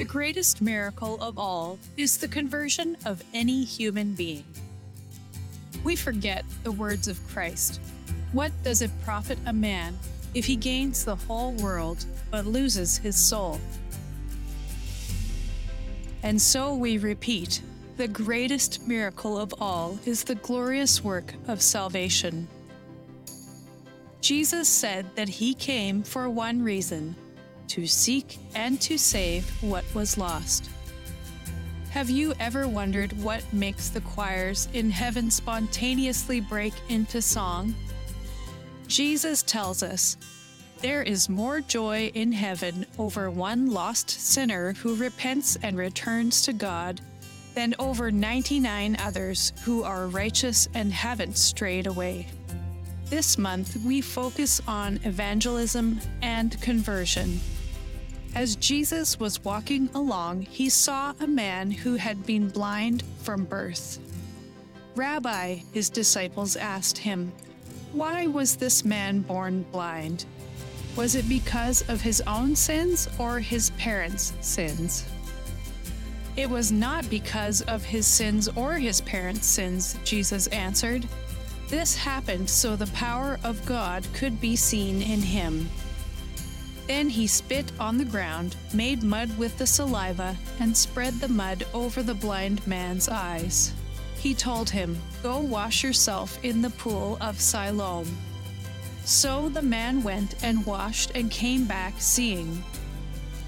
The greatest miracle of all is the conversion of any human being. We forget the words of Christ. What does it profit a man if he gains the whole world but loses his soul? And so we repeat the greatest miracle of all is the glorious work of salvation. Jesus said that he came for one reason to seek and to save what was lost. Have you ever wondered what makes the choirs in heaven spontaneously break into song? Jesus tells us there is more joy in heaven over one lost sinner who repents and returns to God than over 99 others who are righteous and haven't strayed away. This month, we focus on evangelism and conversion. As Jesus was walking along, he saw a man who had been blind from birth. Rabbi, his disciples asked him, Why was this man born blind? Was it because of his own sins or his parents' sins? It was not because of his sins or his parents' sins, Jesus answered. This happened so the power of God could be seen in him. Then he spit on the ground, made mud with the saliva, and spread the mud over the blind man's eyes. He told him, Go wash yourself in the pool of Siloam. So the man went and washed and came back seeing.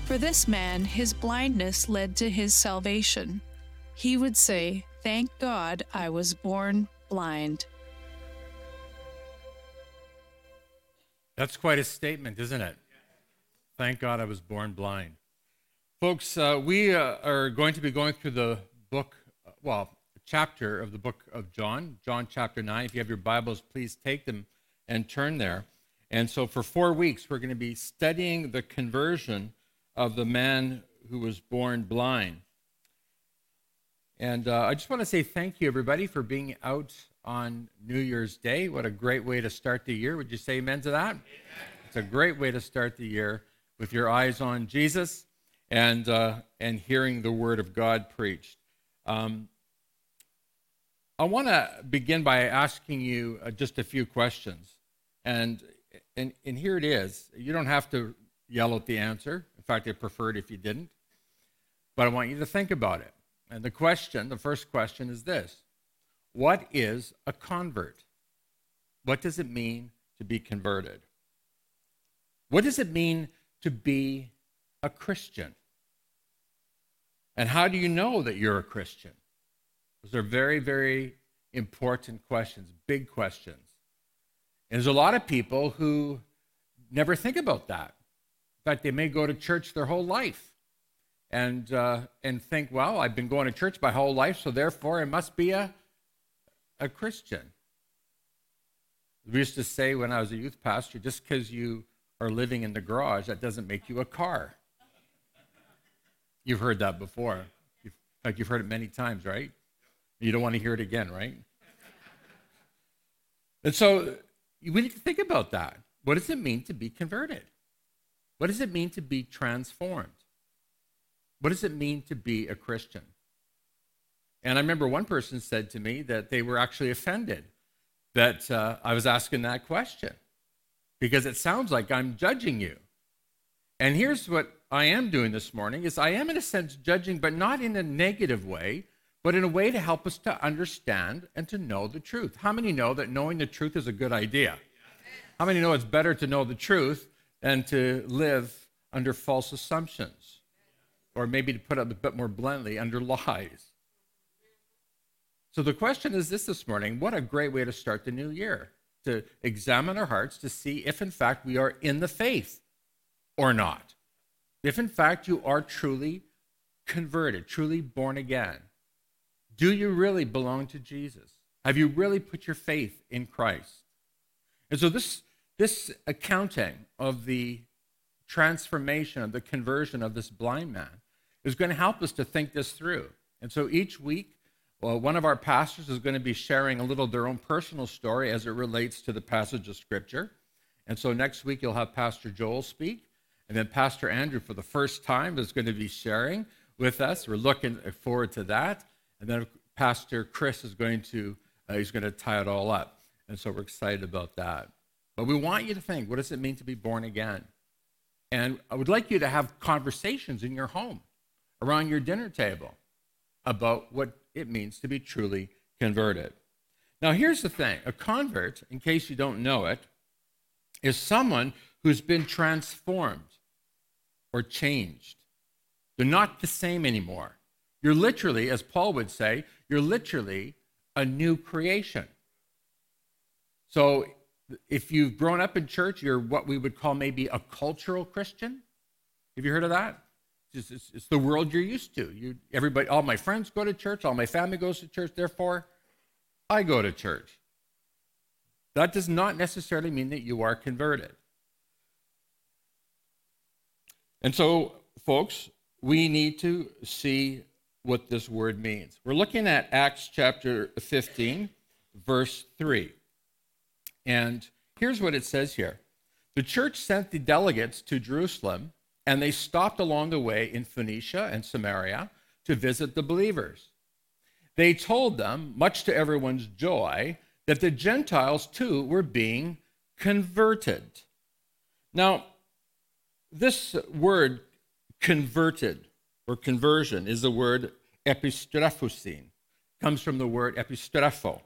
For this man, his blindness led to his salvation. He would say, Thank God I was born blind. That's quite a statement, isn't it? Thank God I was born blind. Folks, uh, we uh, are going to be going through the book, well, chapter of the book of John, John chapter 9. If you have your Bibles, please take them and turn there. And so for four weeks, we're going to be studying the conversion of the man who was born blind. And uh, I just want to say thank you, everybody, for being out on New Year's Day. What a great way to start the year. Would you say amen to that? Amen. It's a great way to start the year with your eyes on Jesus and, uh, and hearing the word of God preached. Um, I want to begin by asking you uh, just a few questions. And, and, and here it is. You don't have to yell out the answer. In fact, I prefer it if you didn't. But I want you to think about it. And the question, the first question is this What is a convert? What does it mean to be converted? What does it mean to be a Christian? And how do you know that you're a Christian? Those are very, very important questions, big questions. And there's a lot of people who never think about that. In fact, they may go to church their whole life and, uh, and think, well, I've been going to church my whole life, so therefore I must be a, a Christian. We used to say when I was a youth pastor, just because you are living in the garage, that doesn't make you a car. You've heard that before. In fact, you've heard it many times, right? You don't want to hear it again, right? And so we need to think about that. What does it mean to be converted? What does it mean to be transformed? What does it mean to be a Christian? And I remember one person said to me that they were actually offended that uh, I was asking that question because it sounds like I'm judging you. And here's what I am doing this morning is I am in a sense judging but not in a negative way, but in a way to help us to understand and to know the truth. How many know that knowing the truth is a good idea? How many know it's better to know the truth than to live under false assumptions? Or maybe to put it a bit more bluntly, under lies. So the question is this this morning what a great way to start the new year to examine our hearts to see if, in fact, we are in the faith or not. If, in fact, you are truly converted, truly born again. Do you really belong to Jesus? Have you really put your faith in Christ? And so, this, this accounting of the transformation, of the conversion of this blind man, is going to help us to think this through. And so, each week, well, one of our pastors is going to be sharing a little their own personal story as it relates to the passage of Scripture. And so next week you'll have Pastor Joel speak. And then Pastor Andrew, for the first time, is going to be sharing with us. We're looking forward to that. And then Pastor Chris is going to uh, he's going to tie it all up. And so we're excited about that. But we want you to think, what does it mean to be born again? And I would like you to have conversations in your home, around your dinner table, about what it means to be truly converted. Now, here's the thing a convert, in case you don't know it, is someone who's been transformed or changed. They're not the same anymore. You're literally, as Paul would say, you're literally a new creation. So if you've grown up in church, you're what we would call maybe a cultural Christian. Have you heard of that? It's, it's, it's, the world you're used to. You, everybody, all my friends go to church, all my family goes to church. Therefore, I go to church. That does not necessarily mean that you are converted. And so, folks, we need to see what this word means. We're looking at Acts chapter 15, verse 3. And here's what it says here The church sent the delegates to Jerusalem, and they stopped along the way in Phoenicia and Samaria to visit the believers. They told them, much to everyone's joy, that the Gentiles too were being converted. Now, this word converted or conversion is the word epistrophosin. Comes from the word epistrepho.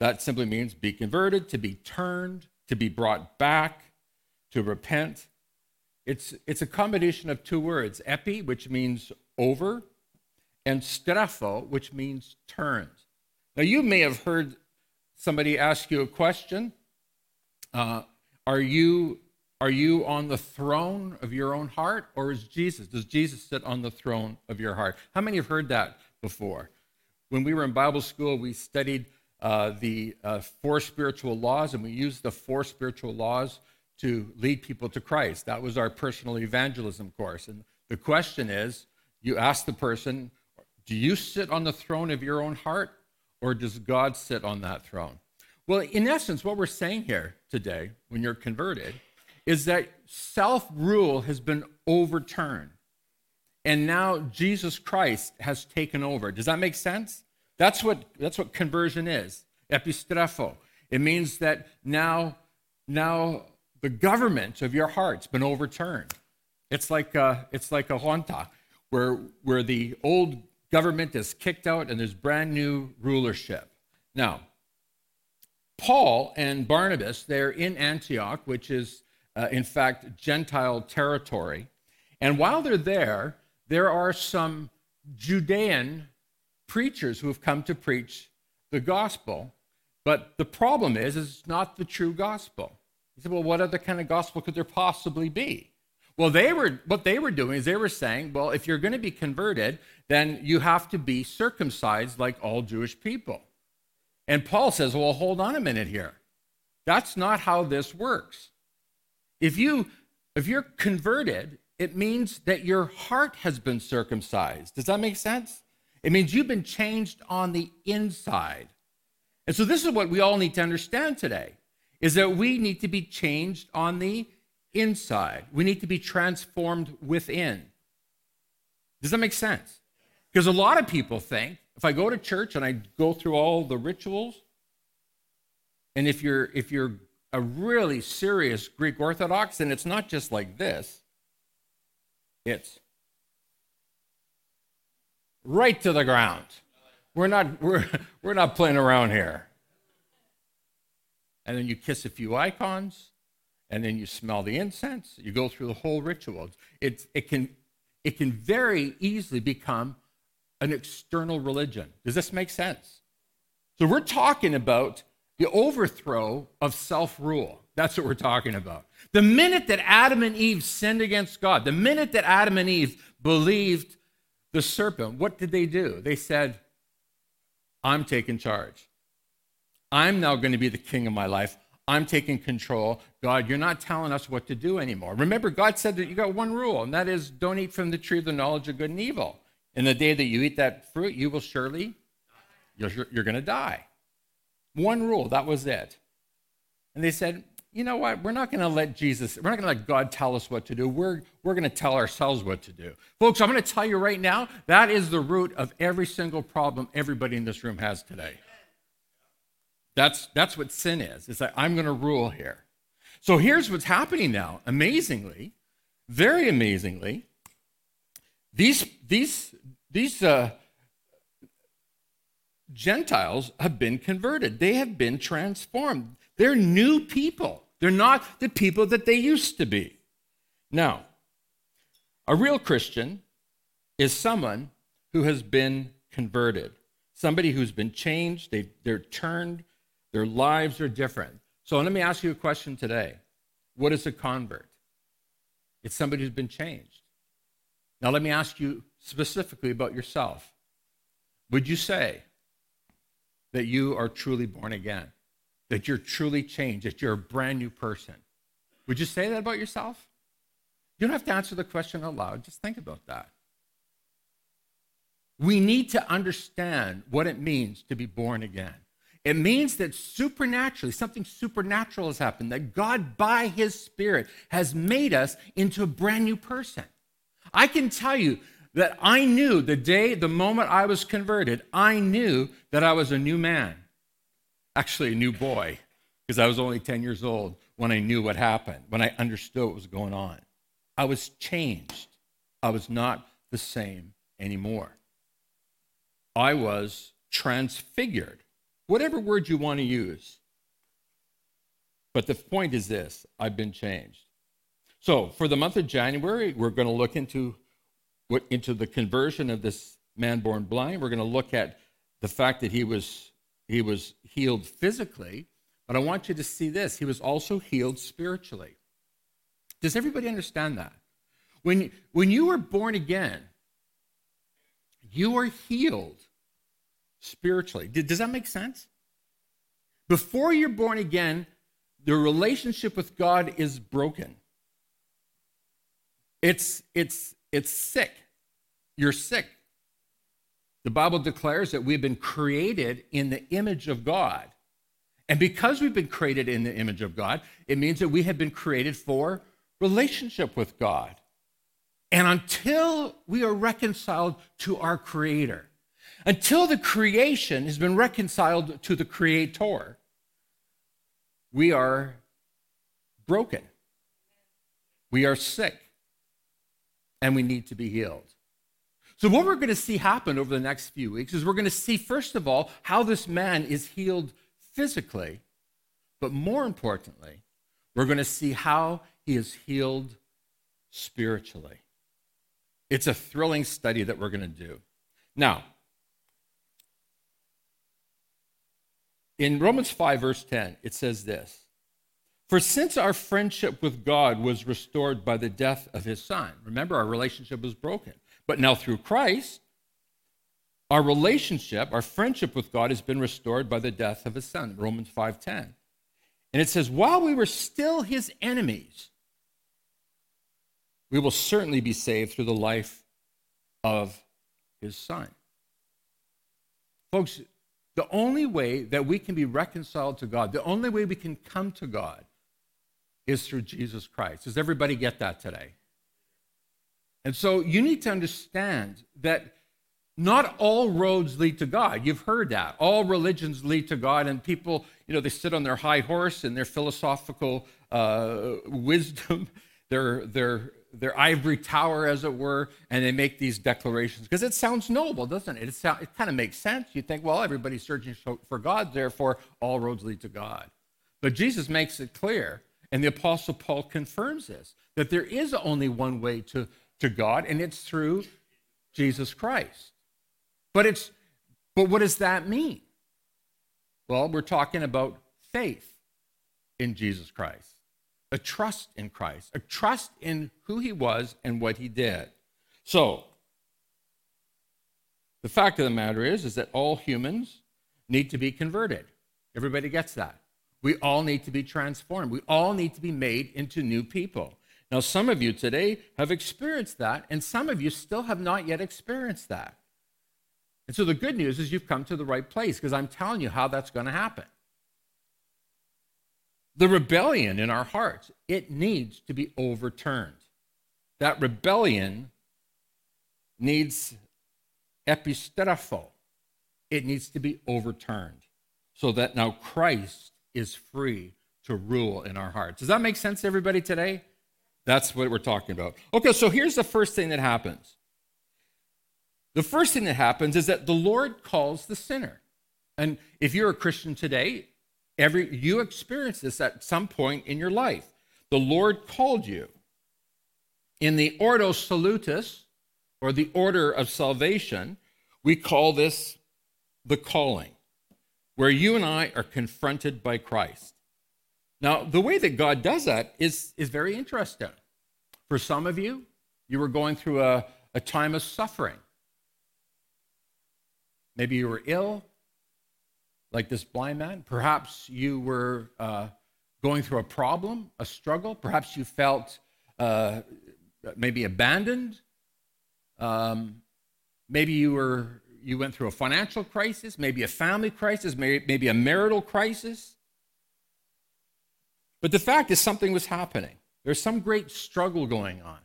That simply means be converted, to be turned, to be brought back, to repent. It's, it's a combination of two words, epi, which means over, and strepho, which means turned. Now, you may have heard somebody ask you a question. Uh, are you are you on the throne of your own heart, or is Jesus? Does Jesus sit on the throne of your heart? How many have heard that before? When we were in Bible school, we studied uh, the uh, four spiritual laws, and we used the four spiritual laws to lead people to Christ. That was our personal evangelism course. And the question is you ask the person, do you sit on the throne of your own heart, or does God sit on that throne? Well, in essence, what we're saying here today, when you're converted, is that self rule has been overturned. And now Jesus Christ has taken over. Does that make sense? That's what, that's what conversion is. Epistrepho. It means that now, now the government of your heart's been overturned. It's like a, it's like a junta, where, where the old government is kicked out and there's brand new rulership. Now, Paul and Barnabas, they're in Antioch, which is uh, in fact, Gentile territory. And while they're there, there are some Judean preachers who have come to preach the gospel. But the problem is, is it's not the true gospel. You say, well, what other kind of gospel could there possibly be? Well, they were what they were doing is they were saying, well, if you're going to be converted, then you have to be circumcised like all Jewish people. And Paul says, well, hold on a minute here. That's not how this works. If you if you're converted, it means that your heart has been circumcised. Does that make sense? It means you've been changed on the inside. And so this is what we all need to understand today is that we need to be changed on the inside. We need to be transformed within. Does that make sense? Because a lot of people think if I go to church and I go through all the rituals, and if you're if you're a really serious Greek Orthodox, and it's not just like this, it's right to the ground. We're not, we're, we're not playing around here. And then you kiss a few icons, and then you smell the incense. You go through the whole ritual. It's, it, can, it can very easily become an external religion. Does this make sense? So we're talking about the overthrow of self rule. That's what we're talking about. The minute that Adam and Eve sinned against God, the minute that Adam and Eve believed the serpent, what did they do? They said, I'm taking charge. I'm now going to be the king of my life. I'm taking control. God, you're not telling us what to do anymore. Remember, God said that you got one rule, and that is don't eat from the tree of the knowledge of good and evil. In the day that you eat that fruit, you will surely, you're, you're going to die. One rule, that was it. And they said, you know what? We're not going to let Jesus, we're not going to let God tell us what to do. We're, we're going to tell ourselves what to do. Folks, I'm going to tell you right now, that is the root of every single problem everybody in this room has today. That's, that's what sin is. It's like, I'm going to rule here. So here's what's happening now. Amazingly, very amazingly, these, these, these uh, Gentiles have been converted. They have been transformed. They're new people. They're not the people that they used to be. Now, a real Christian is someone who has been converted, somebody who's been changed, they, they're turned, their lives are different. So let me ask you a question today What is a convert? It's somebody who's been changed. Now, let me ask you specifically about yourself. Would you say that you are truly born again? that you're truly changed, that you're a brand new person. Would you say that about yourself? You don't have to answer the question aloud, just think about that. We need to understand what it means to be born again. It means that supernaturally, something supernatural has happened, that God, by His Spirit, has made us into a brand new person. I can tell you that I knew the day, the moment I was converted, I knew that I was a new man actually a new boy because I was only 10 years old when I knew what happened, when I understood what was going on. I was changed. I was not the same anymore. I was transfigured, whatever word you want to use. But the point is this I've been changed. So, for the month of January, we're going to look into, into the conversion of this man born blind. We're going to look at the fact that he was he was healed physically, but I want you to see this. He was also healed spiritually. Does everybody understand that? When, when you were born again, you were healed spiritually. Does that make sense? Before you're born again, the relationship with God is broken. It's, it's, it's sick. You're sick. The Bible declares that we've been created in the image of God. And because we've been created in the image of God, it means that we have been created for relationship with God. And until we are reconciled to our Creator, until the creation has been reconciled to the Creator, we are broken. We are sick. And we need to be healed. So, what we're going to see happen over the next few weeks is we're going to see, first of all, how this man is healed physically, but more importantly, we're going to see how he is healed spiritually. It's a thrilling study that we're going to do. Now, in Romans 5, verse 10, it says this For since our friendship with God was restored by the death of his son, remember, our relationship was broken. But now through Christ, our relationship, our friendship with God has been restored by the death of his son, Romans 5:10. And it says, while we were still his enemies, we will certainly be saved through the life of his son. Folks, the only way that we can be reconciled to God, the only way we can come to God is through Jesus Christ. Does everybody get that today? And so you need to understand that not all roads lead to God. You've heard that. All religions lead to God, and people, you know, they sit on their high horse and their philosophical uh, wisdom, their, their, their ivory tower, as it were, and they make these declarations because it sounds noble, doesn't it? It, sound, it kind of makes sense. You think, well, everybody's searching for God, therefore all roads lead to God. But Jesus makes it clear, and the Apostle Paul confirms this, that there is only one way to to God, and it's through Jesus Christ. But it's but what does that mean? Well, we're talking about faith in Jesus Christ, a trust in Christ, a trust in who he was and what he did. So, the fact of the matter is is that all humans need to be converted. Everybody gets that. We all need to be transformed. We all need to be made into new people. Now, some of you today have experienced that, and some of you still have not yet experienced that. And so the good news is you've come to the right place because I'm telling you how that's going to happen. The rebellion in our hearts, it needs to be overturned. That rebellion needs epistrepho. It needs to be overturned so that now Christ is free to rule in our hearts. Does that make sense to everybody today? That's what we're talking about. Okay, so here's the first thing that happens. The first thing that happens is that the Lord calls the sinner. And if you're a Christian today, every you experience this at some point in your life. The Lord called you. In the Ordo Salutis, or the order of salvation, we call this the calling, where you and I are confronted by Christ. Now, the way that God does that is, is very interesting. For some of you, you were going through a, a time of suffering. Maybe you were ill, like this blind man. Perhaps you were uh, going through a problem, a struggle. Perhaps you felt uh, maybe abandoned. Um, maybe you were you went through a financial crisis, maybe a family crisis, maybe, maybe a marital crisis. But the fact is, something was happening. There's some great struggle going on.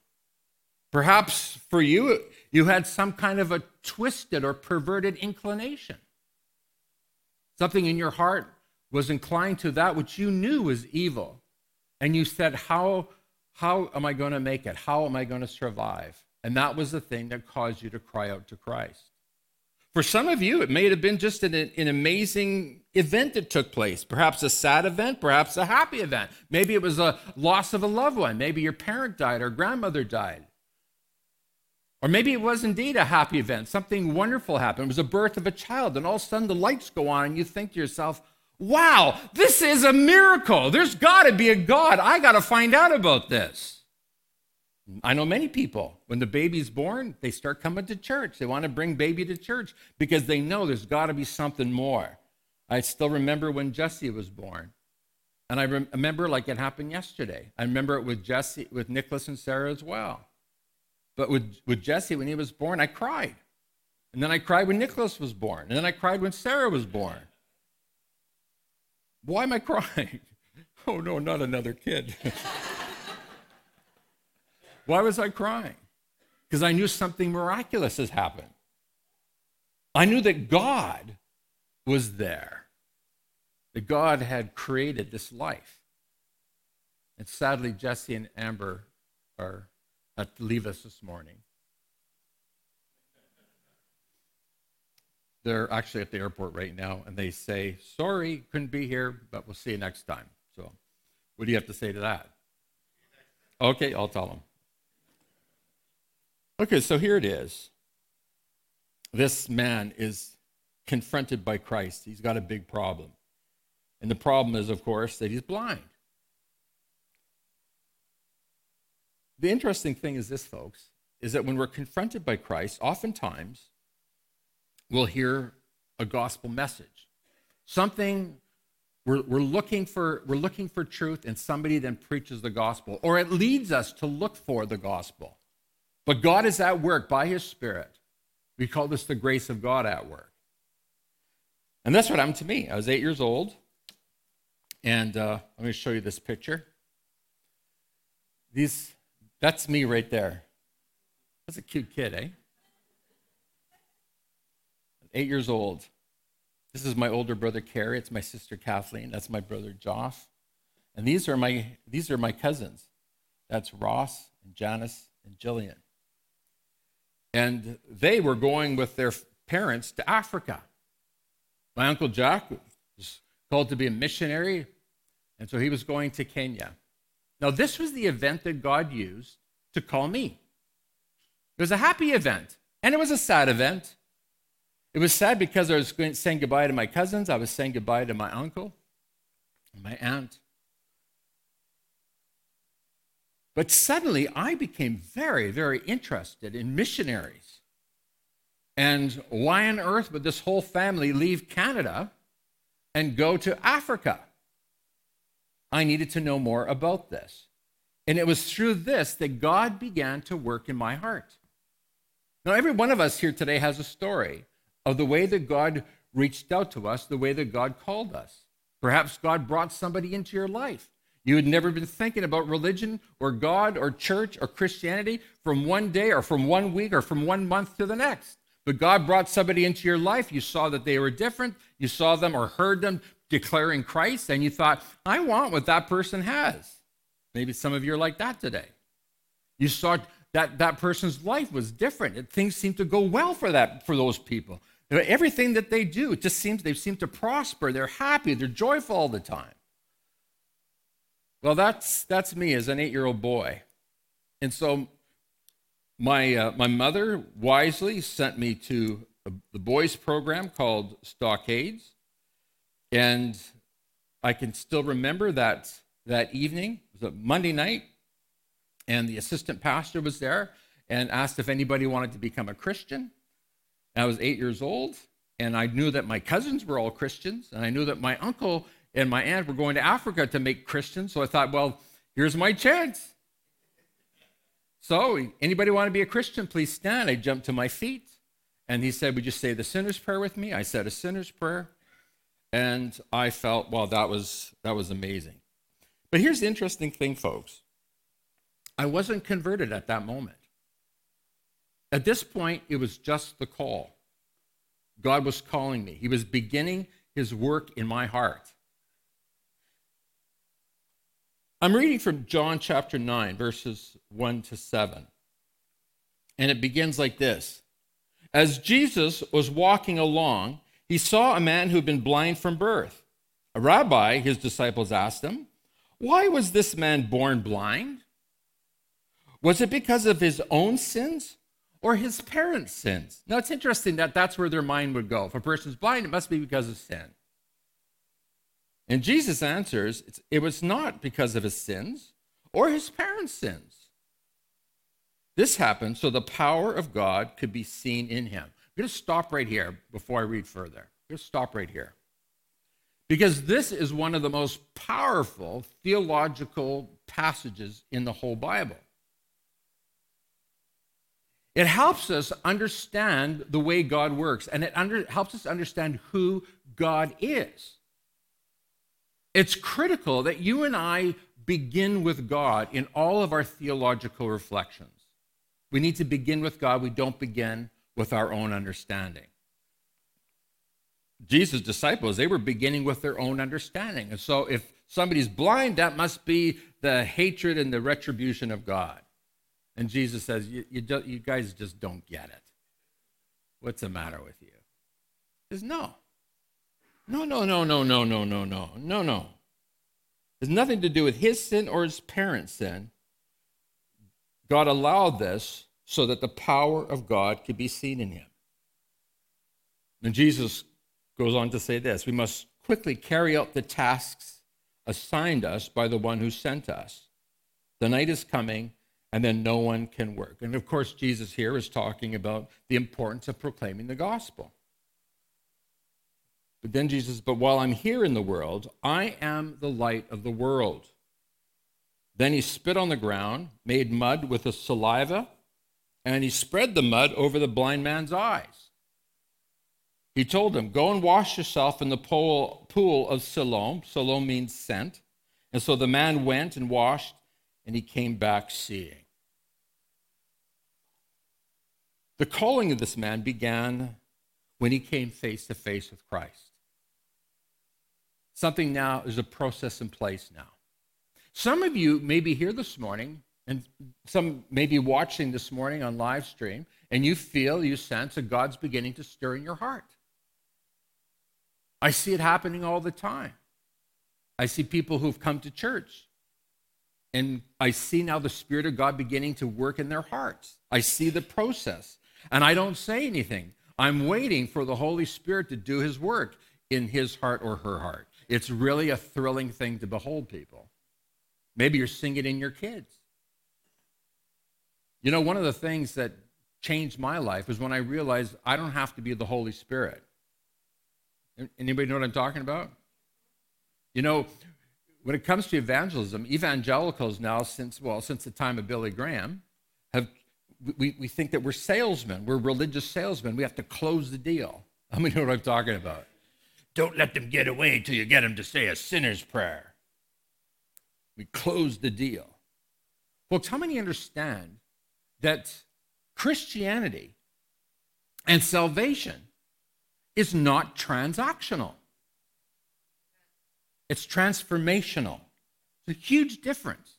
Perhaps for you, you had some kind of a twisted or perverted inclination. Something in your heart was inclined to that which you knew was evil. And you said, How, how am I going to make it? How am I going to survive? And that was the thing that caused you to cry out to Christ. For some of you, it may have been just an, an, amazing event that took place. Perhaps a sad event, perhaps a happy event. Maybe it was a loss of a loved one. Maybe your parent died or grandmother died. Or maybe it was indeed a happy event. Something wonderful happened. It was a birth of a child, and all of a sudden the lights go on, and you think to yourself, wow, this is a miracle. There's got to be a God. I got to find out about this. I know many people, when the baby's born, they start coming to church. They want to bring baby to church because they know there's got to be something more. I still remember when Jesse was born. And I remember like it happened yesterday. I remember it with Jesse, with Nicholas and Sarah as well. But with, with Jesse, when he was born, I cried. And then I cried when Nicholas was born. And then I cried when Sarah was born. Why am I crying? Oh, no, not another kid. Why was I crying? Because I knew something miraculous has happened. I knew that God was there, that God had created this life. And sadly, Jesse and Amber are at leave us this morning. They're actually at the airport right now, and they say, Sorry, couldn't be here, but we'll see you next time. So, what do you have to say to that? Okay, I'll tell them. Okay, so here it is. This man is confronted by Christ. He's got a big problem. And the problem is, of course, that he's blind. The interesting thing is this, folks, is that when we're confronted by Christ, oftentimes we'll hear a gospel message. Something we're, we're, looking for, we're looking for truth, and somebody then preaches the gospel, or it leads us to look for the gospel. But God is at work by his Spirit. We call this the grace of God at work. And that's what happened to me. I was eight years old. And uh, let me show you this picture. These, that's me right there. That's a cute kid, eh? Eight years old. This is my older brother Carrie. It's my sister Kathleen. That's my brother Joff. And these are my these are my cousins. That's Ross and Janice and Jillian. And they were going with their parents to Africa. My uncle Jack was called to be a missionary, and so he was going to Kenya. Now, this was the event that God used to call me. It was a happy event, and it was a sad event. It was sad because I was saying goodbye to my cousins, I was saying goodbye to my uncle, my aunt. But suddenly I became very, very interested in missionaries. And why on earth would this whole family leave Canada and go to Africa? I needed to know more about this. And it was through this that God began to work in my heart. Now, every one of us here today has a story of the way that God reached out to us, the way that God called us. Perhaps God brought somebody into your life. You had never been thinking about religion or God or church or Christianity from one day or from one week or from one month to the next. But God brought somebody into your life. You saw that they were different. You saw them or heard them declaring Christ, and you thought, I want what that person has. Maybe some of you are like that today. You saw that that person's life was different. Things seem to go well for that for those people. Everything that they do, it just seems they seem to prosper. They're happy. They're joyful all the time. Well, that's that's me as an eight-year-old boy, and so my uh, my mother wisely sent me to a, the boys' program called Stockades, and I can still remember that that evening. It was a Monday night, and the assistant pastor was there and asked if anybody wanted to become a Christian. I was eight years old, and I knew that my cousins were all Christians, and I knew that my uncle and my aunt were going to Africa to make Christians. So I thought, well, here's my chance. So, anybody want to be a Christian? Please stand. I jumped to my feet, and he said, Would you say the sinner's prayer with me? I said a sinner's prayer, and I felt, well, that was that was amazing. But here's the interesting thing, folks. I wasn't converted at that moment. At this point, it was just the call. God was calling me, He was beginning His work in my heart. I'm reading from John chapter 9, verses 1 to 7. And it begins like this As Jesus was walking along, he saw a man who had been blind from birth. A rabbi, his disciples asked him, Why was this man born blind? Was it because of his own sins or his parents' sins? Now, it's interesting that that's where their mind would go. If a person's blind, it must be because of sin. And Jesus answers, it was not because of his sins or his parents' sins. This happened so the power of God could be seen in him. Going to stop right here before I read further. I'm going to stop right here. Because this is one of the most powerful theological passages in the whole Bible. It helps us understand the way God works, and it under, helps us understand who God is. It's critical that you and I begin with God in all of our theological reflections. We need to begin with God. We don't begin with our own understanding. Jesus' disciples, they were beginning with their own understanding. And so if somebody's blind, that must be the hatred and the retribution of God. And Jesus says, You, you, you guys just don't get it. What's the matter with you? He says, No. No, no, no, no, no, no, no, no, no, no. It has nothing to do with his sin or his parents' sin. God allowed this so that the power of God could be seen in him. And Jesus goes on to say this we must quickly carry out the tasks assigned us by the one who sent us. The night is coming, and then no one can work. And of course, Jesus here is talking about the importance of proclaiming the gospel. But then Jesus, but while I'm here in the world, I am the light of the world. Then he spit on the ground, made mud with his saliva, and he spread the mud over the blind man's eyes. He told him, Go and wash yourself in the pool, of Siloam. Siloam means sent. And so the man went and washed, and he came back seeing. The calling of this man began when he came face to face with Christ. Something now is a process in place now. Some of you may be here this morning, and some may be watching this morning on live stream, and you feel, you sense that God's beginning to stir in your heart. I see it happening all the time. I see people who've come to church, and I see now the Spirit of God beginning to work in their hearts. I see the process, and I don't say anything. I'm waiting for the Holy Spirit to do His work in his heart or her heart. It's really a thrilling thing to behold people. Maybe you're seeing it in your kids. You know, one of the things that changed my life was when I realized I don't have to be the Holy Spirit. Anybody know what I'm talking about? You know, when it comes to evangelism, evangelicals now, since well, since the time of Billy Graham, have we, we think that we're salesmen, we're religious salesmen. We have to close the deal. How many know what I'm talking about? Don't let them get away until you get them to say a sinner's prayer. We close the deal. Folks, how many understand that Christianity and salvation is not transactional? It's transformational. It's a huge difference.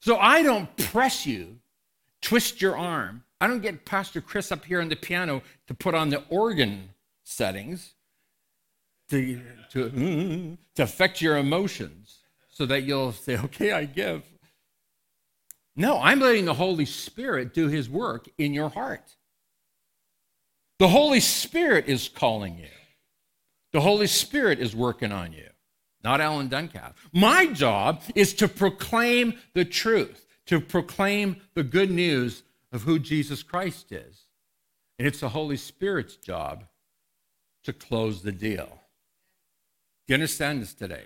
So I don't press you, twist your arm. I don't get Pastor Chris up here on the piano to put on the organ settings to, to, mm, to affect your emotions so that you'll say, okay, I give. No, I'm letting the Holy Spirit do his work in your heart. The Holy Spirit is calling you. The Holy Spirit is working on you, not Alan Duncalf. My job is to proclaim the truth, to proclaim the good news of who Jesus Christ is. And it's the Holy Spirit's job to close the deal. Do you understand this today?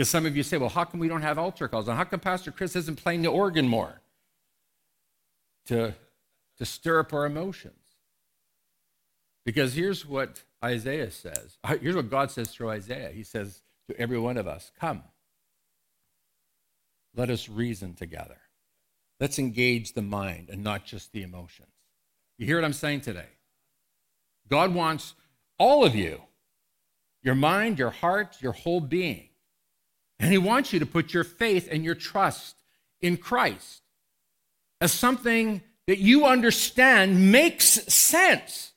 Because some of you say, well, how come we don't have altar calls? And how come Pastor Chris isn't playing the organ more to, to stir up our emotions? Because here's what Isaiah says. Uh, here's what God says through Isaiah. He says to every one of us, Come, let us reason together. Let's engage the mind and not just the emotions. You hear what I'm saying today? God wants all of you your mind, your heart, your whole being. And He wants you to put your faith and your trust in Christ as something that you understand makes sense.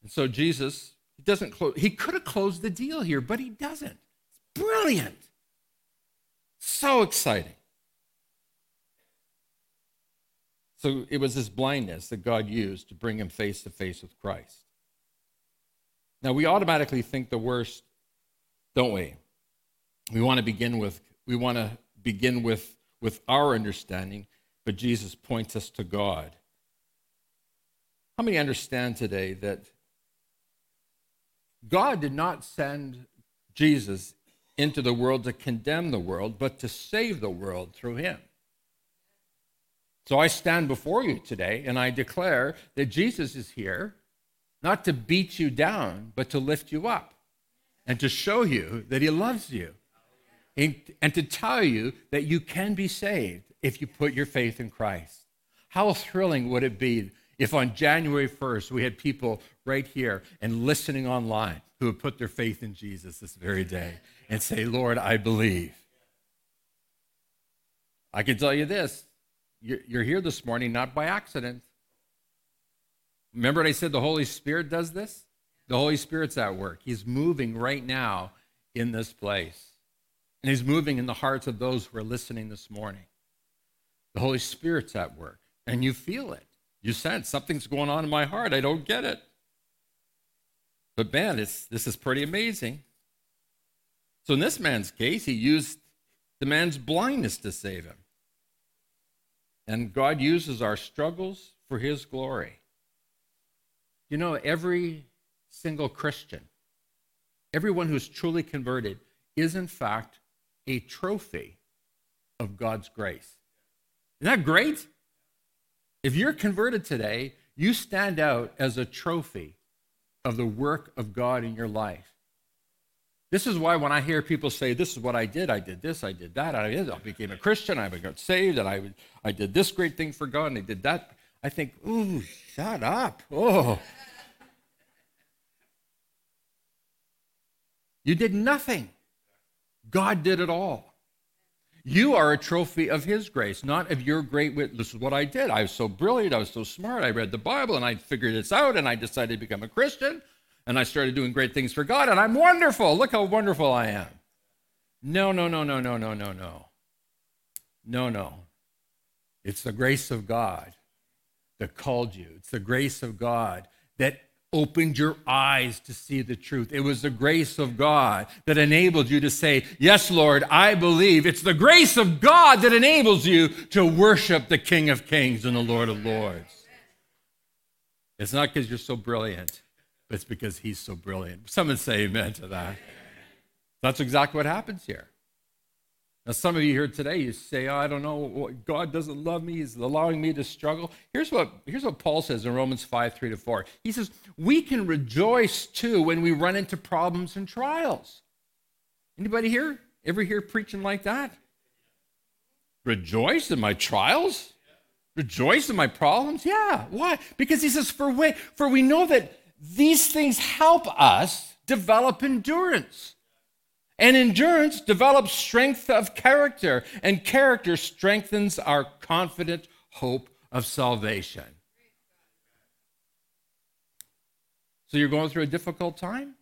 And so Jesus, he doesn't close, he could have closed the deal here, but he doesn't. It's brilliant. So exciting. So it was this blindness that God used to bring him face to face with Christ. Now we automatically think the worst, don't we? We want to begin with we want to begin with with our understanding, but Jesus points us to God. How many understand today that God did not send Jesus into the world to condemn the world, but to save the world through him? So I stand before you today and I declare that Jesus is here not to beat you down, but to lift you up and to show you that he loves you and, to tell you that you can be saved if you put your faith in Christ. How thrilling would it be if on January 1st we had people right here and listening online who would put their faith in Jesus this very day and say, Lord, I believe. I can tell you this you're here this morning not by accident. Remember what I said the Holy Spirit does this? The Holy Spirit's at work. He's moving right now in this place. And He's moving in the hearts of those who are listening this morning. The Holy Spirit's at work, and you feel it. You sense something's going on in my heart. I don't get it. But man, this is pretty amazing. So in this man's case, he used the man's blindness to save him. And God uses our struggles for his glory. You know, every single Christian, everyone who's truly converted, is in fact a trophy of God's grace. Isn't that great? If you're converted today, you stand out as a trophy of the work of God in your life. This is why when I hear people say, This is what I did, I did this, I did that, I, did, I became a Christian, I got saved, and I, I did this great thing for God, and I did that, I think, Ooh, shut up. Oh. You did nothing. God did it all. You are a trophy of His grace, not of your great wit. This is what I did. I was so brilliant. I was so smart. I read the Bible and I figured this out and I decided to become a Christian and I started doing great things for God and I'm wonderful. Look how wonderful I am. No, no, no, no, no, no, no, no. No, no. It's the grace of God that called you. It's the grace of God that opened your eyes to see the truth. It was the grace of God that enabled you to say, Yes, Lord, I believe. It's the grace of God that enables you to worship the King of Kings and the Lord of Lords. It's not because you're so brilliant, but it's because He's so brilliant. Someone say amen to that. That's exactly what happens here. Now, some of you here today, you say, oh, I don't know, God doesn't love me. He's allowing me to struggle. Here's what, here's what Paul says in Romans 5 3 to 4. He says, We can rejoice too when we run into problems and trials. Anybody here ever hear preaching like that? Rejoice in my trials? Rejoice in my problems? Yeah. Why? Because he says, For we, for we know that these things help us develop endurance. And endurance develops strength of character, and character strengthens our confident hope of salvation. So you're going through a difficult time?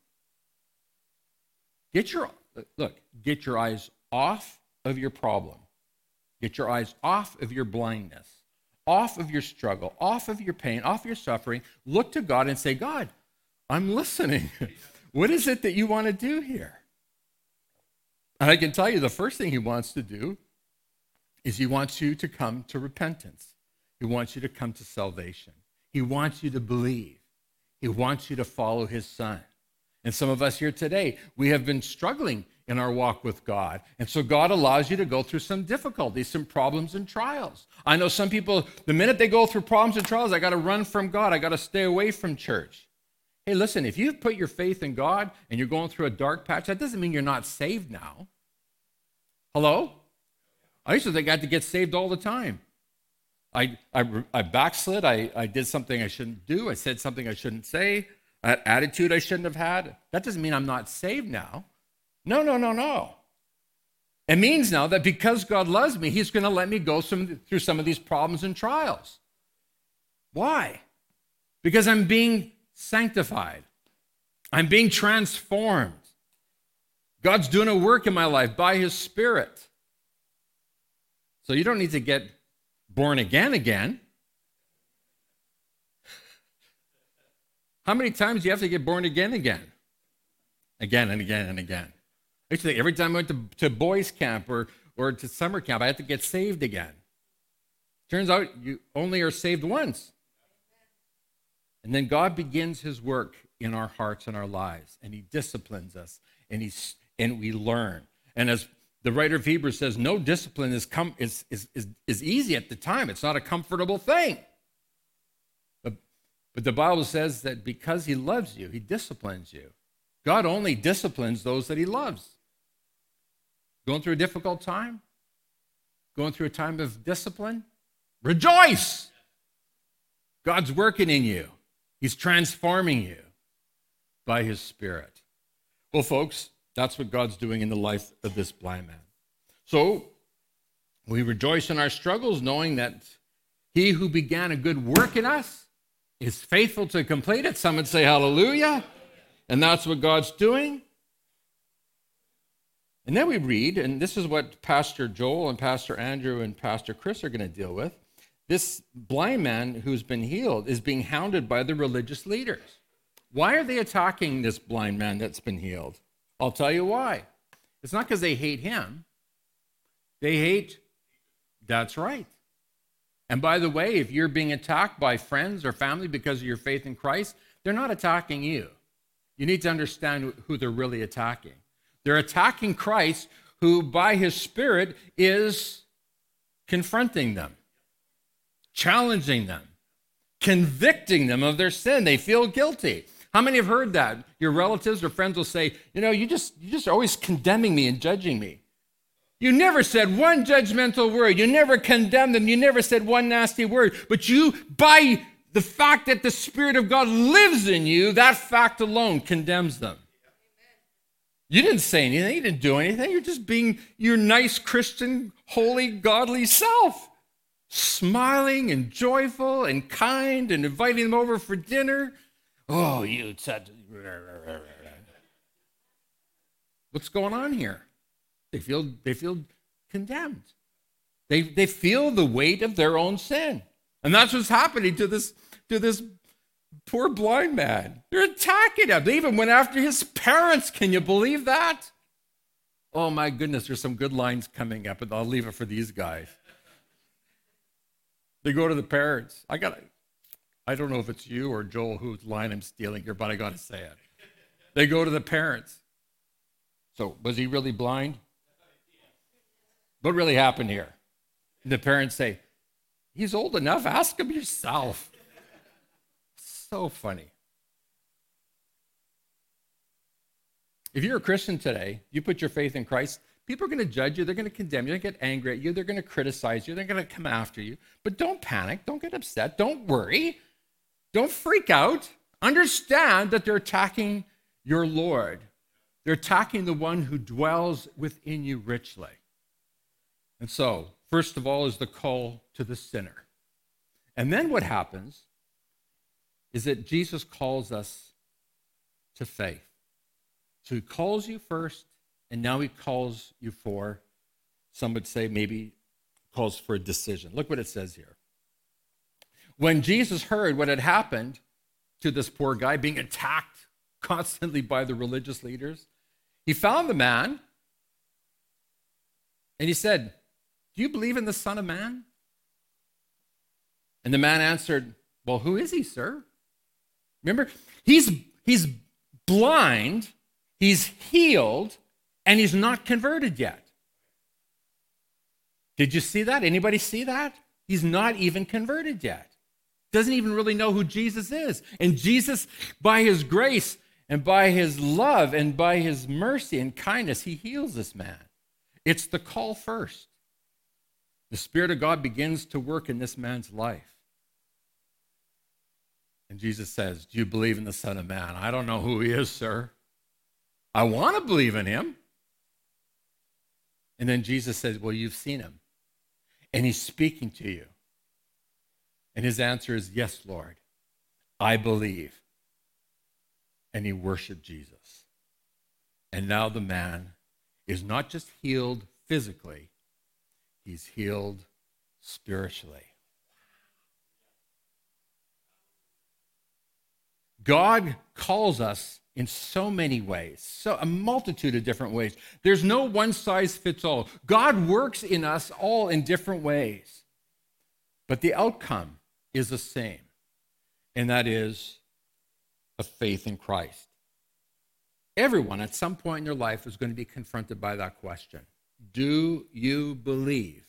Get your look, get your eyes off of your problem. Get your eyes off of your blindness, off of your struggle, off of your pain, off your suffering. Look to God and say, God, I'm listening. what is it that you want to do here? And I can tell you the first thing he wants to do is he wants you to come to repentance. He wants you to come to salvation. He wants you to believe. He wants you to follow his son. And some of us here today, we have been struggling in our walk with God. And so God allows you to go through some difficulties, some problems and trials. I know some people, the minute they go through problems and trials, I got to run from God. I got to stay away from church. Hey, listen, if you've put your faith in God and you're going through a dark patch, that doesn't mean you're not saved now. Hello? I used to think I had to get saved all the time. I, I, I backslid. I, I did something I shouldn't do. I said something I shouldn't say. That attitude I shouldn't have had. That doesn't mean I'm not saved now. No, no, no, no. It means now that because God loves me, He's going to let me go some, through some of these problems and trials. Why? Because I'm being sanctified, I'm being transformed. God's doing a work in my life by His Spirit. So you don't need to get born again again. How many times do you have to get born again again? Again and again and again. I used to think every time I went to, to boys' camp or, or to summer camp, I had to get saved again. Turns out you only are saved once. And then God begins his work in our hearts and our lives, and he disciplines us, and he's and we learn. And as the writer of Hebrews says, no discipline is, com- is, is, is, is easy at the time. It's not a comfortable thing. But, but the Bible says that because he loves you, he disciplines you. God only disciplines those that he loves. Going through a difficult time? Going through a time of discipline? Rejoice! God's working in you, He's transforming you by His Spirit. Well, folks, that's what God's doing in the life of this blind man. So we rejoice in our struggles, knowing that he who began a good work in us is faithful to complete it. Some would say hallelujah. And that's what God's doing. And then we read, and this is what Pastor Joel and Pastor Andrew and Pastor Chris are going to deal with. This blind man who's been healed is being hounded by the religious leaders. Why are they attacking this blind man that's been healed? I'll tell you why. It's not because they hate him, they hate, that's right. And by the way, if you're being attacked by friends or family because of your faith in Christ, they're not attacking you. You need to understand who they're really attacking. They're attacking Christ, who by his Spirit is confronting them, challenging them, convicting them of their sin. They feel guilty. How many have heard that? Your relatives or friends will say, you know, you just you just are always condemning me and judging me. You never said one judgmental word. You never condemned them. You never said one nasty word. But you, by the fact that the Spirit of God lives in you, that fact alone condemns them. You didn't say anything. You didn't do anything. You're just being your nice Christian, holy, godly self. Smiling and joyful and kind and inviting them over for dinner. Oh, you. What's going on here? They feel, they feel condemned. They, they feel the weight of their own sin. And that's what's happening to this, to this poor blind man. They're attacking him. They even went after his parents. Can you believe that? Oh my goodness, there's some good lines coming up, but I'll leave it for these guys. They go to the parents. I got I don't know if it's you or Joel whose line I'm stealing here, but I got to say it. They go to the parents. So, was he really blind? What really happened here? And the parents say, He's old enough, ask him yourself. So funny. If you're a Christian today, you put your faith in Christ, people are going to judge you, they're going to condemn you, they're going to get angry at you, they're going to criticize you, they're going to come after you. But don't panic, don't get upset, don't worry, don't freak out. Understand that they're attacking your Lord. They're attacking the one who dwells within you richly. And so, first of all, is the call to the sinner. And then what happens is that Jesus calls us to faith. So he calls you first, and now he calls you for, some would say maybe calls for a decision. Look what it says here. When Jesus heard what had happened to this poor guy being attacked constantly by the religious leaders, he found the man and he said, Do you believe in the Son of Man? And the man answered, Well, who is he, sir? Remember, he's, he's blind, he's healed, and he's not converted yet. Did you see that? Anybody see that? He's not even converted yet. Doesn't even really know who Jesus is. And Jesus, by his grace and by his love and by his mercy and kindness, he heals this man. It's the call first. The Spirit of God begins to work in this man's life. And Jesus says, Do you believe in the Son of Man? I don't know who he is, sir. I want to believe in him. And then Jesus says, Well, you've seen him, and he's speaking to you. And his answer is, Yes, Lord, I believe. And he worshiped Jesus. And now the man is not just healed physically, he's healed spiritually. God calls us in so many ways, so a multitude of different ways. There's no one size fits all. God works in us all in different ways. But the outcome is the same, and that is a faith in Christ. Everyone at some point in their life is going to be confronted by that question Do you believe?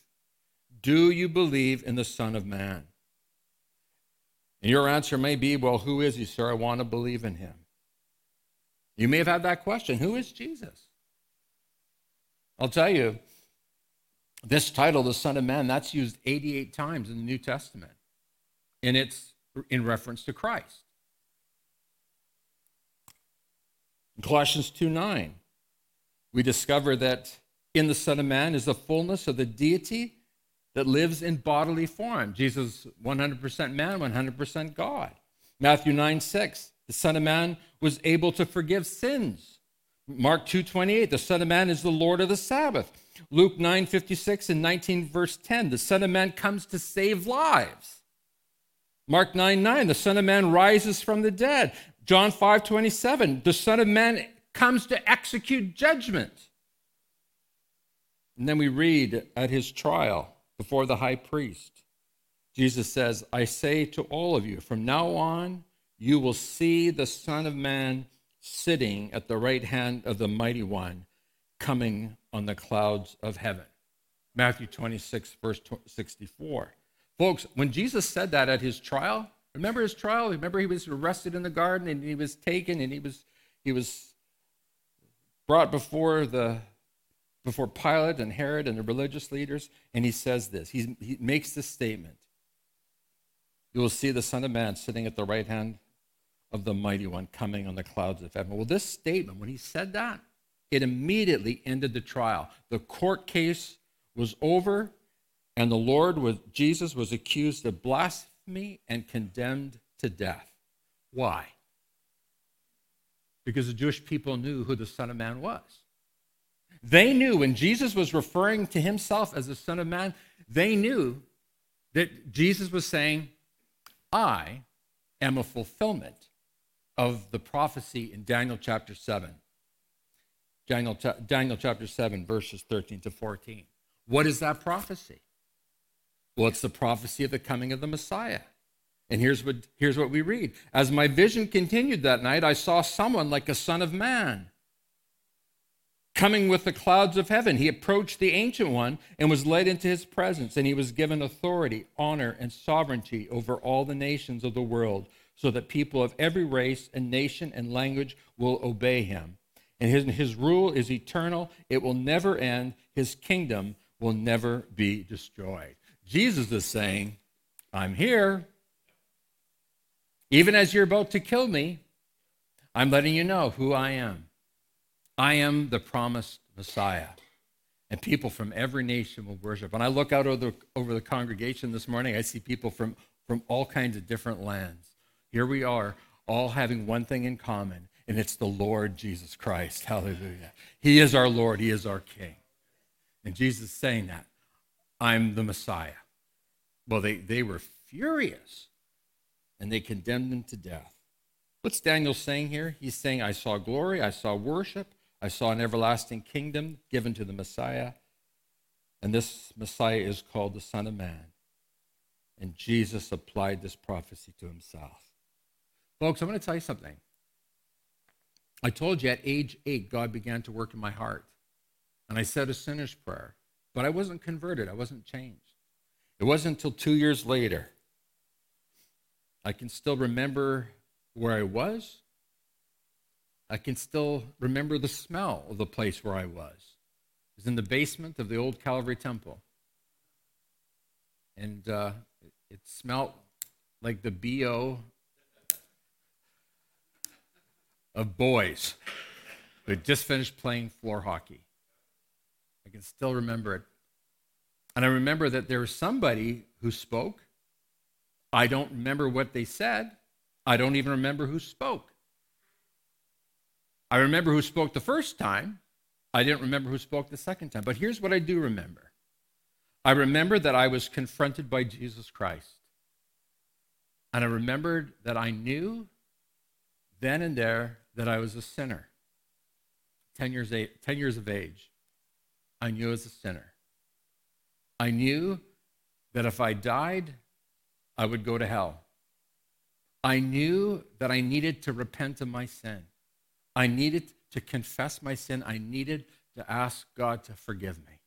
Do you believe in the Son of Man? And your answer may be, Well, who is he, sir? I want to believe in him. You may have had that question Who is Jesus? I'll tell you, this title, the Son of Man, that's used 88 times in the New Testament, and it's in reference to Christ. In Colossians 2 9, we discover that in the Son of Man is the fullness of the deity that lives in bodily form. Jesus, 100% man, 100% God. Matthew 9 6, the Son of Man was able to forgive sins. Mark 2:28, the Son of Man is the Lord of the Sabbath. Luke 9:56 and 19 verse 10, the Son of Man comes to save lives. Mark 9 9, the Son of Man rises from the dead. John 5 27, the Son of Man comes to execute judgment. And then we read at his trial before the high priest, Jesus says, I say to all of you, from now on, you will see the Son of Man sitting at the right hand of the Mighty One, coming on the clouds of heaven. Matthew 26, verse 64. Folks, when Jesus said that at his trial, remember his trial? Remember he was arrested in the garden and he was taken and he was he was brought before the before Pilate and Herod and the religious leaders, and he says this. He, he makes this statement. You will see the Son of Man sitting at the right hand of the mighty one coming on the clouds of heaven. Well, this statement, when he said that, it immediately ended the trial. The court case was over, and the Lord, was, Jesus, was accused of blasphemy and condemned to death. Why? Because the Jewish people knew who the Son of Man was. They knew when Jesus was referring to himself as the Son of Man, they knew that Jesus was saying, I am a fulfillment of the prophecy in Daniel chapter 7. Daniel, Daniel chapter 7, verses 13 to 14. What is that prophecy? Well, it's the prophecy of the coming of the Messiah. And here's what, here's what we read As my vision continued that night, I saw someone like a son of man coming with the clouds of heaven. He approached the Ancient One and was led into his presence, and he was given authority, honor, and sovereignty over all the nations of the world, so that people of every race and nation and language will obey him. And his, his rule is eternal, it will never end, his kingdom will never be destroyed. Jesus is saying, I'm here. Even as you're about to kill me, I'm letting you know who I am. I am the promised Messiah. And people from every nation will worship. When I look out over the, over the congregation this morning, I see people from, from all kinds of different lands. Here we are, all having one thing in common, and it's the Lord Jesus Christ. Hallelujah. He is our Lord, He is our King. And Jesus is saying that I'm the Messiah. Well, they, they were furious and they condemned him to death. What's Daniel saying here? He's saying, I saw glory, I saw worship, I saw an everlasting kingdom given to the Messiah. And this Messiah is called the Son of Man. And Jesus applied this prophecy to himself. Folks, I'm going to tell you something. I told you at age eight, God began to work in my heart. And I said a sinner's prayer, but I wasn't converted, I wasn't changed. It wasn't until two years later. I can still remember where I was, I can still remember the smell of the place where I was. It was in the basement of the old Calvary Temple. And uh, it, it smelled like the BO of boys who had just finished playing floor hockey. I can still remember it. And I remember that there was somebody who spoke. I don't remember what they said. I don't even remember who spoke. I remember who spoke the first time. I didn't remember who spoke the second time. But here's what I do remember I remember that I was confronted by Jesus Christ. And I remembered that I knew then and there that I was a sinner. 10 years, 10 years of age, I knew I was a sinner. I knew that if I died, I would go to hell. I knew that I needed to repent of my sin. I needed to confess my sin. I needed to ask God to forgive me.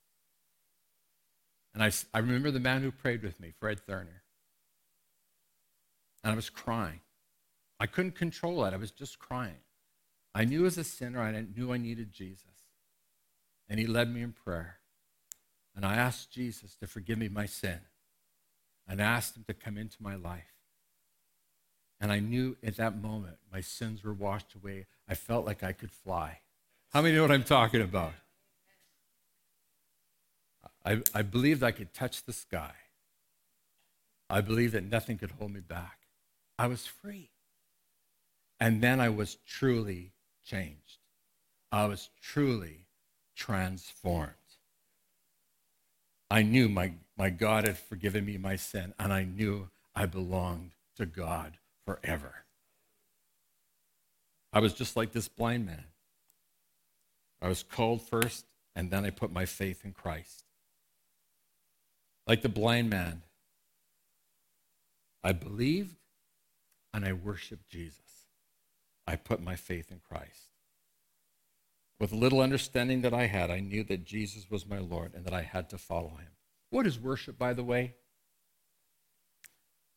And I, I remember the man who prayed with me, Fred Thurner. And I was crying. I couldn't control it. I was just crying. I knew as a sinner, I knew I needed Jesus. And he led me in prayer. And I asked Jesus to forgive me my sin. And asked him to come into my life. And I knew at that moment my sins were washed away. I felt like I could fly. How many know what I'm talking about? I, I believed I could touch the sky. I believed that nothing could hold me back. I was free. And then I was truly changed. I was truly transformed. I knew my, my God had forgiven me my sin, and I knew I belonged to God forever. I was just like this blind man. I was called first, and then I put my faith in Christ. Like the blind man, I believed and I worshiped Jesus. I put my faith in Christ. With little understanding that I had, I knew that Jesus was my Lord and that I had to follow him. What is worship, by the way?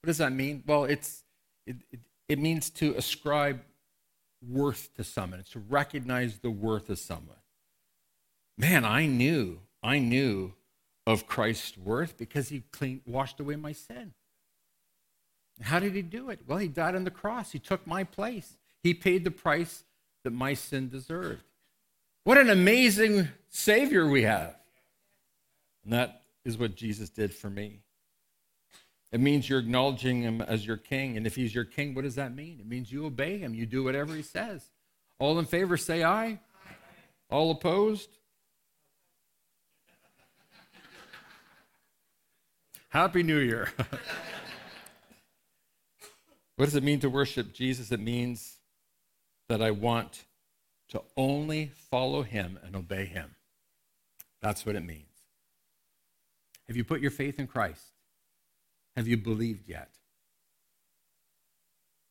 What does that mean? Well, it's it, it, it means to ascribe worth to someone, it's to recognize the worth of someone. Man, I knew, I knew of Christ's worth because he clean, washed away my sin. How did he do it? Well, he died on the cross. He took my place. He paid the price that my sin deserved. What an amazing Savior we have. And that is what Jesus did for me. It means you're acknowledging him as your king. And if he's your king, what does that mean? It means you obey him, you do whatever he says. All in favor, say aye. All opposed? Happy New Year. what does it mean to worship Jesus? It means that I want to only follow him and obey him. That's what it means. Have you put your faith in Christ? Have you believed yet?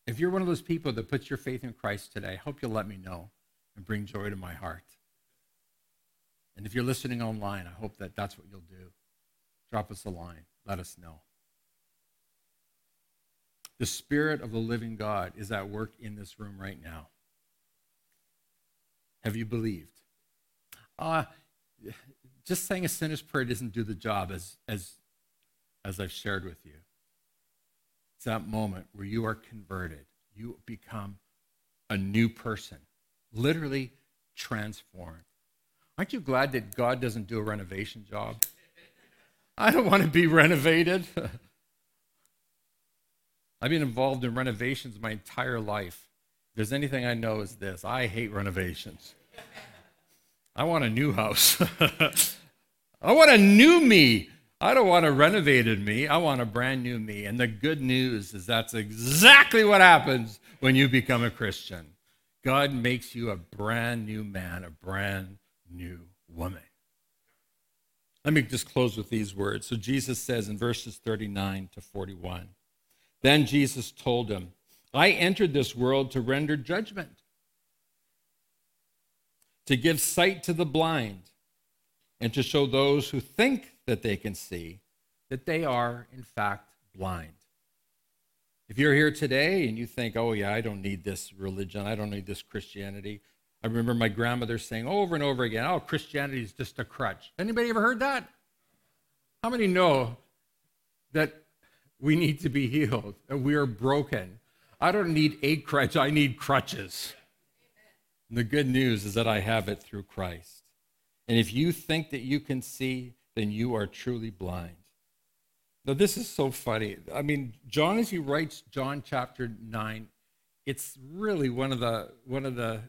If you're one of those people that puts your faith in Christ today, I hope you'll let me know and bring joy to my heart. And if you're listening online, I hope that that's what you'll do. Drop us a line, let us know. The Spirit of the living God is at work in this room right now. Have you believed? Uh, just saying a sinner's prayer doesn't do the job as, as, as I've shared with you. It's that moment where you are converted. You become a new person, literally transformed. Aren't you glad that God doesn't do a renovation job? I don't want to be renovated. I've been involved in renovations my entire life. There's anything I know is this I hate renovations. I want a new house. I want a new me. I don't want a renovated me. I want a brand new me. And the good news is that's exactly what happens when you become a Christian. God makes you a brand new man, a brand new woman. Let me just close with these words. So Jesus says in verses 39 to 41 Then Jesus told him, I entered this world to render judgment to give sight to the blind, and to show those who think that they can see that they are, in fact, blind. If you're here today and you think, oh, yeah, I don't need this religion, I don't need this Christianity. I remember my grandmother saying over and over again, oh, Christianity is just a crutch. Anybody ever heard that? How many know that we need to be healed, that we are broken? I don't need a crutch, I need crutches. And the good news is that I have it through Christ. And if you think that you can see, then you are truly blind. Now, this is so funny. I mean, John, as he writes John chapter 9, it's really one of the, one of the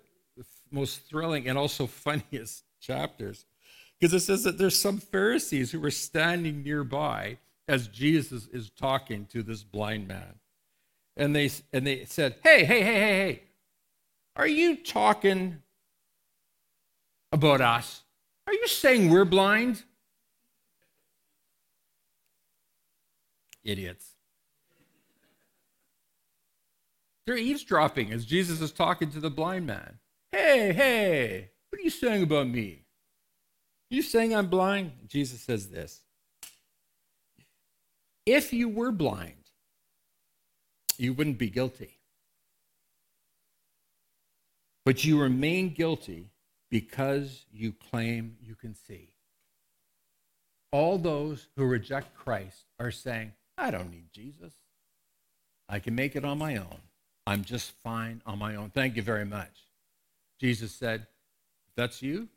most thrilling and also funniest chapters. Because it says that there's some Pharisees who were standing nearby as Jesus is talking to this blind man. And they, and they said, Hey, hey, hey, hey, hey, are you talking about us? Are you saying we're blind? Idiots. They're eavesdropping as Jesus is talking to the blind man. Hey, hey, what are you saying about me? Are you saying I'm blind? Jesus says this If you were blind, you wouldn't be guilty. But you remain guilty because you claim you can see. All those who reject Christ are saying, I don't need Jesus. I can make it on my own. I'm just fine on my own. Thank you very much. Jesus said, If that's you,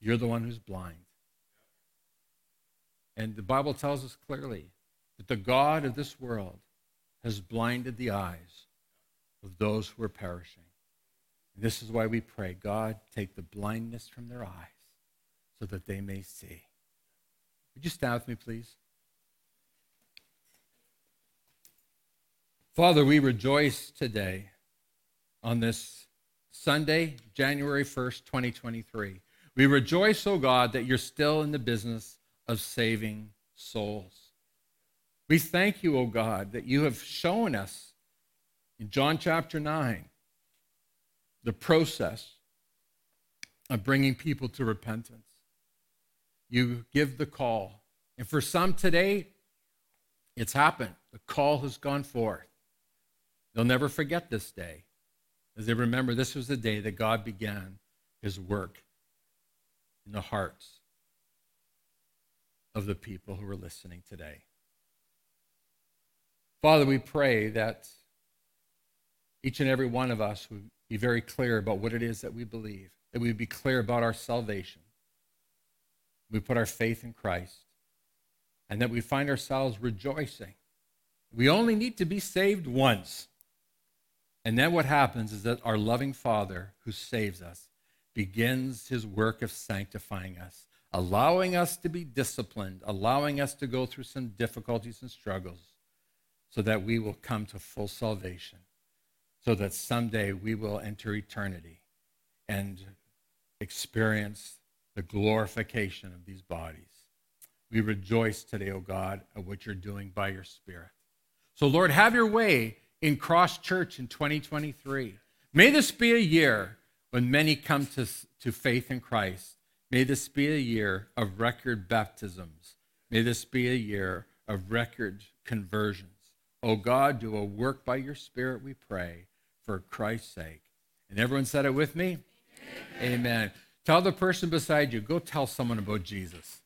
you're the one who's blind. And the Bible tells us clearly that the God of this world has blinded the eyes of those who are perishing. And this is why we pray God, take the blindness from their eyes so that they may see. Would you stand with me, please? Father, we rejoice today on this Sunday, January 1st, 2023. We rejoice, O oh God, that you're still in the business of saving souls. We thank you, O God, that you have shown us in John chapter 9 the process of bringing people to repentance. You give the call. And for some today, it's happened. The call has gone forth. They'll never forget this day as they remember this was the day that God began his work in the hearts of the people who are listening today. Father, we pray that each and every one of us would be very clear about what it is that we believe, that we would be clear about our salvation. We put our faith in Christ, and that we find ourselves rejoicing. We only need to be saved once. And then what happens is that our loving Father who saves us begins his work of sanctifying us, allowing us to be disciplined, allowing us to go through some difficulties and struggles so that we will come to full salvation so that someday we will enter eternity and experience the glorification of these bodies. We rejoice today, O oh God, at what you're doing by your Spirit. So, Lord, have your way in Cross Church in 2023. May this be a year when many come to, to faith in Christ. May this be a year of record baptisms. May this be a year of record conversions. Oh God, do a work by your Spirit, we pray, for Christ's sake. And everyone said it with me? Amen. Amen. Tell the person beside you, go tell someone about Jesus.